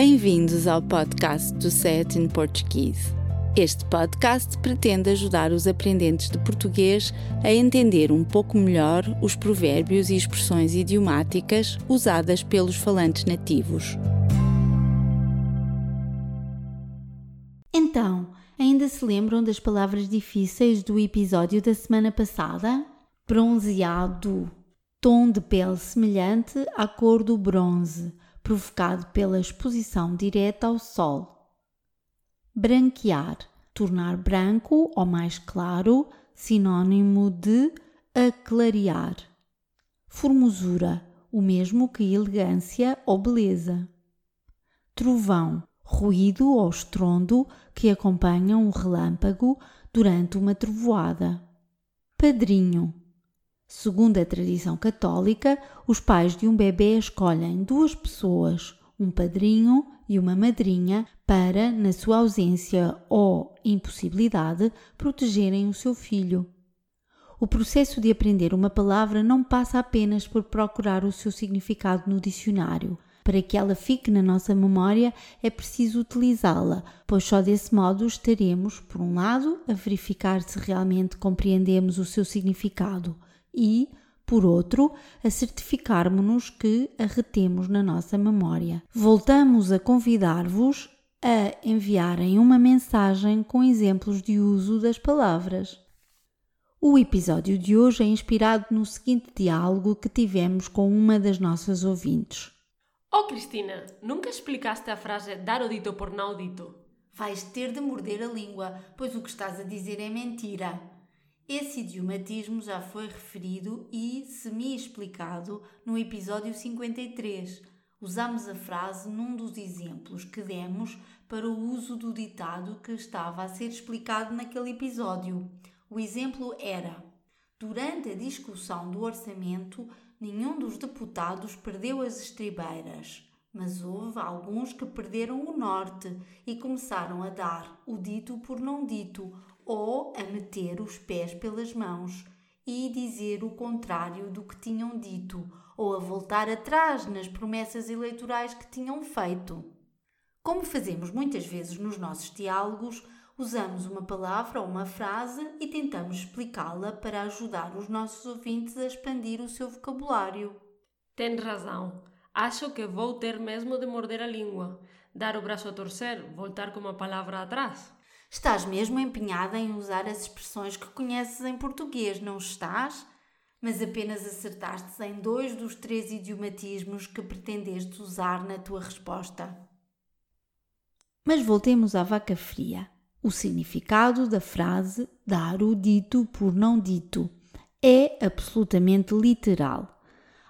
Bem-vindos ao podcast do Set in Portuguese. Este podcast pretende ajudar os aprendentes de português a entender um pouco melhor os provérbios e expressões idiomáticas usadas pelos falantes nativos. Então, ainda se lembram das palavras difíceis do episódio da semana passada? Bronzeado, tom de pele semelhante à cor do bronze provocado pela exposição direta ao sol. Branquear, tornar branco ou mais claro, sinônimo de aclarear. Formosura, o mesmo que elegância ou beleza. Trovão, ruído ou estrondo que acompanha um relâmpago durante uma trovoada. Padrinho, Segundo a tradição católica, os pais de um bebê escolhem duas pessoas, um padrinho e uma madrinha, para, na sua ausência ou impossibilidade, protegerem o seu filho. O processo de aprender uma palavra não passa apenas por procurar o seu significado no dicionário. Para que ela fique na nossa memória, é preciso utilizá-la, pois só desse modo estaremos, por um lado, a verificar se realmente compreendemos o seu significado e, por outro, a certificarmos-nos que a retemos na nossa memória. Voltamos a convidar-vos a enviarem uma mensagem com exemplos de uso das palavras. O episódio de hoje é inspirado no seguinte diálogo que tivemos com uma das nossas ouvintes. Oh Cristina, nunca explicaste a frase dar o dito por não dito? Vais ter de morder a língua, pois o que estás a dizer é mentira. Esse idiomatismo já foi referido e semi-explicado no episódio 53. Usamos a frase num dos exemplos que demos para o uso do ditado que estava a ser explicado naquele episódio. O exemplo era: Durante a discussão do orçamento, nenhum dos deputados perdeu as estribeiras, mas houve alguns que perderam o norte e começaram a dar o dito por não dito ou a meter os pés pelas mãos e dizer o contrário do que tinham dito, ou a voltar atrás nas promessas eleitorais que tinham feito. Como fazemos muitas vezes nos nossos diálogos, usamos uma palavra ou uma frase e tentamos explicá-la para ajudar os nossos ouvintes a expandir o seu vocabulário. Tem razão. Acho que vou ter mesmo de morder a língua, dar o braço a torcer, voltar com uma palavra atrás. Estás mesmo empenhada em usar as expressões que conheces em português, não estás? Mas apenas acertaste em dois dos três idiomatismos que pretendeste usar na tua resposta. Mas voltemos à vaca fria. O significado da frase dar o dito por não dito é absolutamente literal.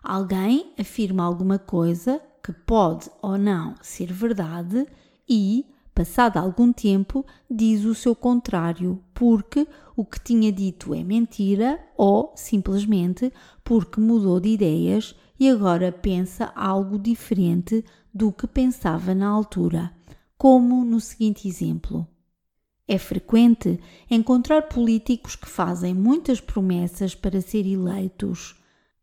Alguém afirma alguma coisa que pode ou não ser verdade e passado algum tempo, diz o seu contrário, porque o que tinha dito é mentira ou simplesmente porque mudou de ideias e agora pensa algo diferente do que pensava na altura, como no seguinte exemplo. É frequente encontrar políticos que fazem muitas promessas para ser eleitos,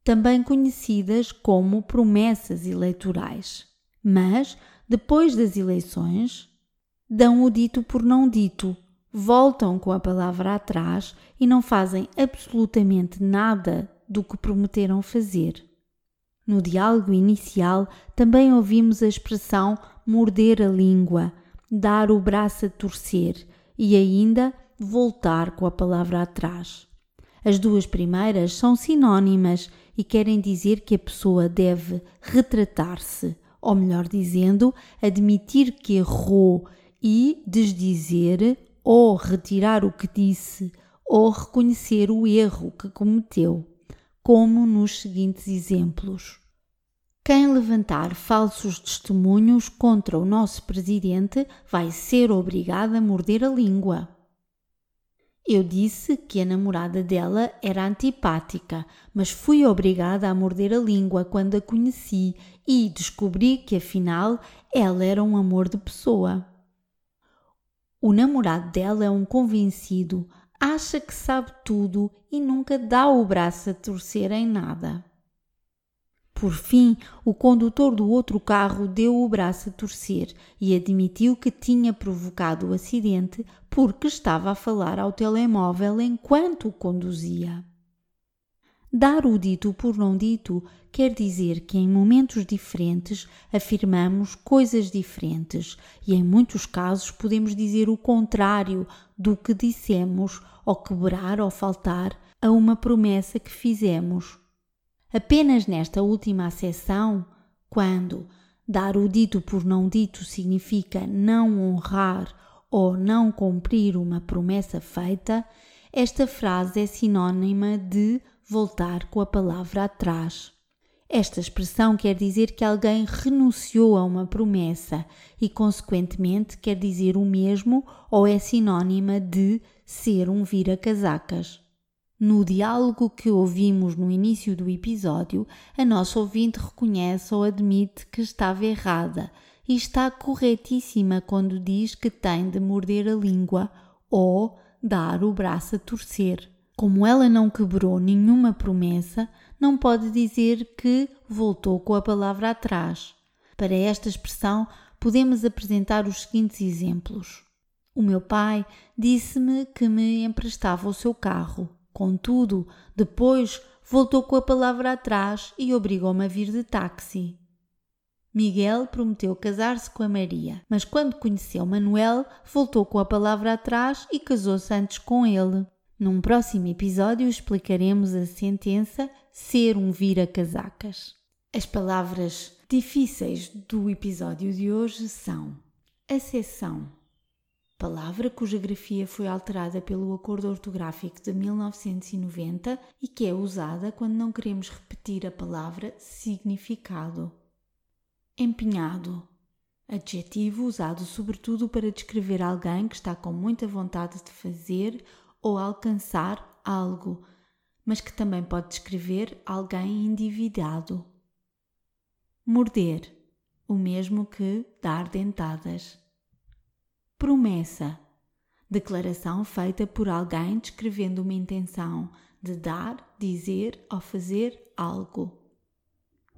também conhecidas como promessas eleitorais. Mas, depois das eleições, dão o dito por não dito, voltam com a palavra atrás e não fazem absolutamente nada do que prometeram fazer. No diálogo inicial também ouvimos a expressão morder a língua, dar o braço a torcer e ainda voltar com a palavra atrás. As duas primeiras são sinônimas e querem dizer que a pessoa deve retratar-se, ou melhor dizendo, admitir que errou e desdizer ou retirar o que disse ou reconhecer o erro que cometeu, como nos seguintes exemplos. Quem levantar falsos testemunhos contra o nosso presidente vai ser obrigado a morder a língua. Eu disse que a namorada dela era antipática, mas fui obrigada a morder a língua quando a conheci e descobri que afinal ela era um amor de pessoa. O namorado dela é um convencido, acha que sabe tudo e nunca dá o braço a torcer em nada. Por fim, o condutor do outro carro deu o braço a torcer e admitiu que tinha provocado o acidente porque estava a falar ao telemóvel enquanto o conduzia. Dar o dito por não dito quer dizer que em momentos diferentes afirmamos coisas diferentes e em muitos casos podemos dizer o contrário do que dissemos ou quebrar ou faltar a uma promessa que fizemos. Apenas nesta última acessão, quando dar o dito por não dito significa não honrar ou não cumprir uma promessa feita, esta frase é sinônima de voltar com a palavra atrás. Esta expressão quer dizer que alguém renunciou a uma promessa e, consequentemente, quer dizer o mesmo ou é sinônima de ser um vira-casacas. No diálogo que ouvimos no início do episódio, a nossa ouvinte reconhece ou admite que estava errada e está corretíssima quando diz que tem de morder a língua ou dar o braço a torcer. Como ela não quebrou nenhuma promessa, não pode dizer que voltou com a palavra atrás. Para esta expressão, podemos apresentar os seguintes exemplos. O meu pai disse-me que me emprestava o seu carro. Contudo, depois voltou com a palavra atrás e obrigou-me a vir de táxi. Miguel prometeu casar-se com a Maria, mas quando conheceu Manuel, voltou com a palavra atrás e casou-se antes com ele. Num próximo episódio explicaremos a sentença ser um vira-casacas. As palavras difíceis do episódio de hoje são acessão palavra cuja grafia foi alterada pelo Acordo Ortográfico de 1990 e que é usada quando não queremos repetir a palavra significado. Empenhado adjetivo usado sobretudo para descrever alguém que está com muita vontade de fazer ou alcançar algo, mas que também pode descrever alguém endividado. Morder, o mesmo que dar dentadas. Promessa declaração feita por alguém descrevendo uma intenção de dar, dizer ou fazer algo.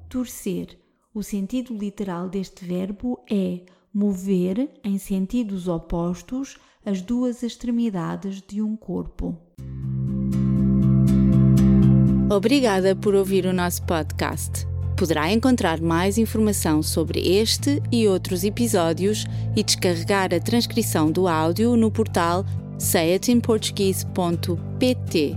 Torcer. O sentido literal deste verbo é mover em sentidos opostos as duas extremidades de um corpo. Obrigada por ouvir o nosso podcast. Poderá encontrar mais informação sobre este e outros episódios e descarregar a transcrição do áudio no portal sayatinportuguese.pt.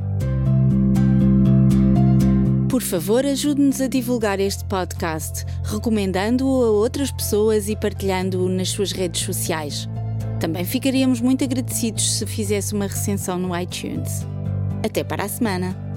Por favor, ajude-nos a divulgar este podcast, recomendando-o a outras pessoas e partilhando-o nas suas redes sociais. Também ficaríamos muito agradecidos se fizesse uma recensão no iTunes. Até para a semana!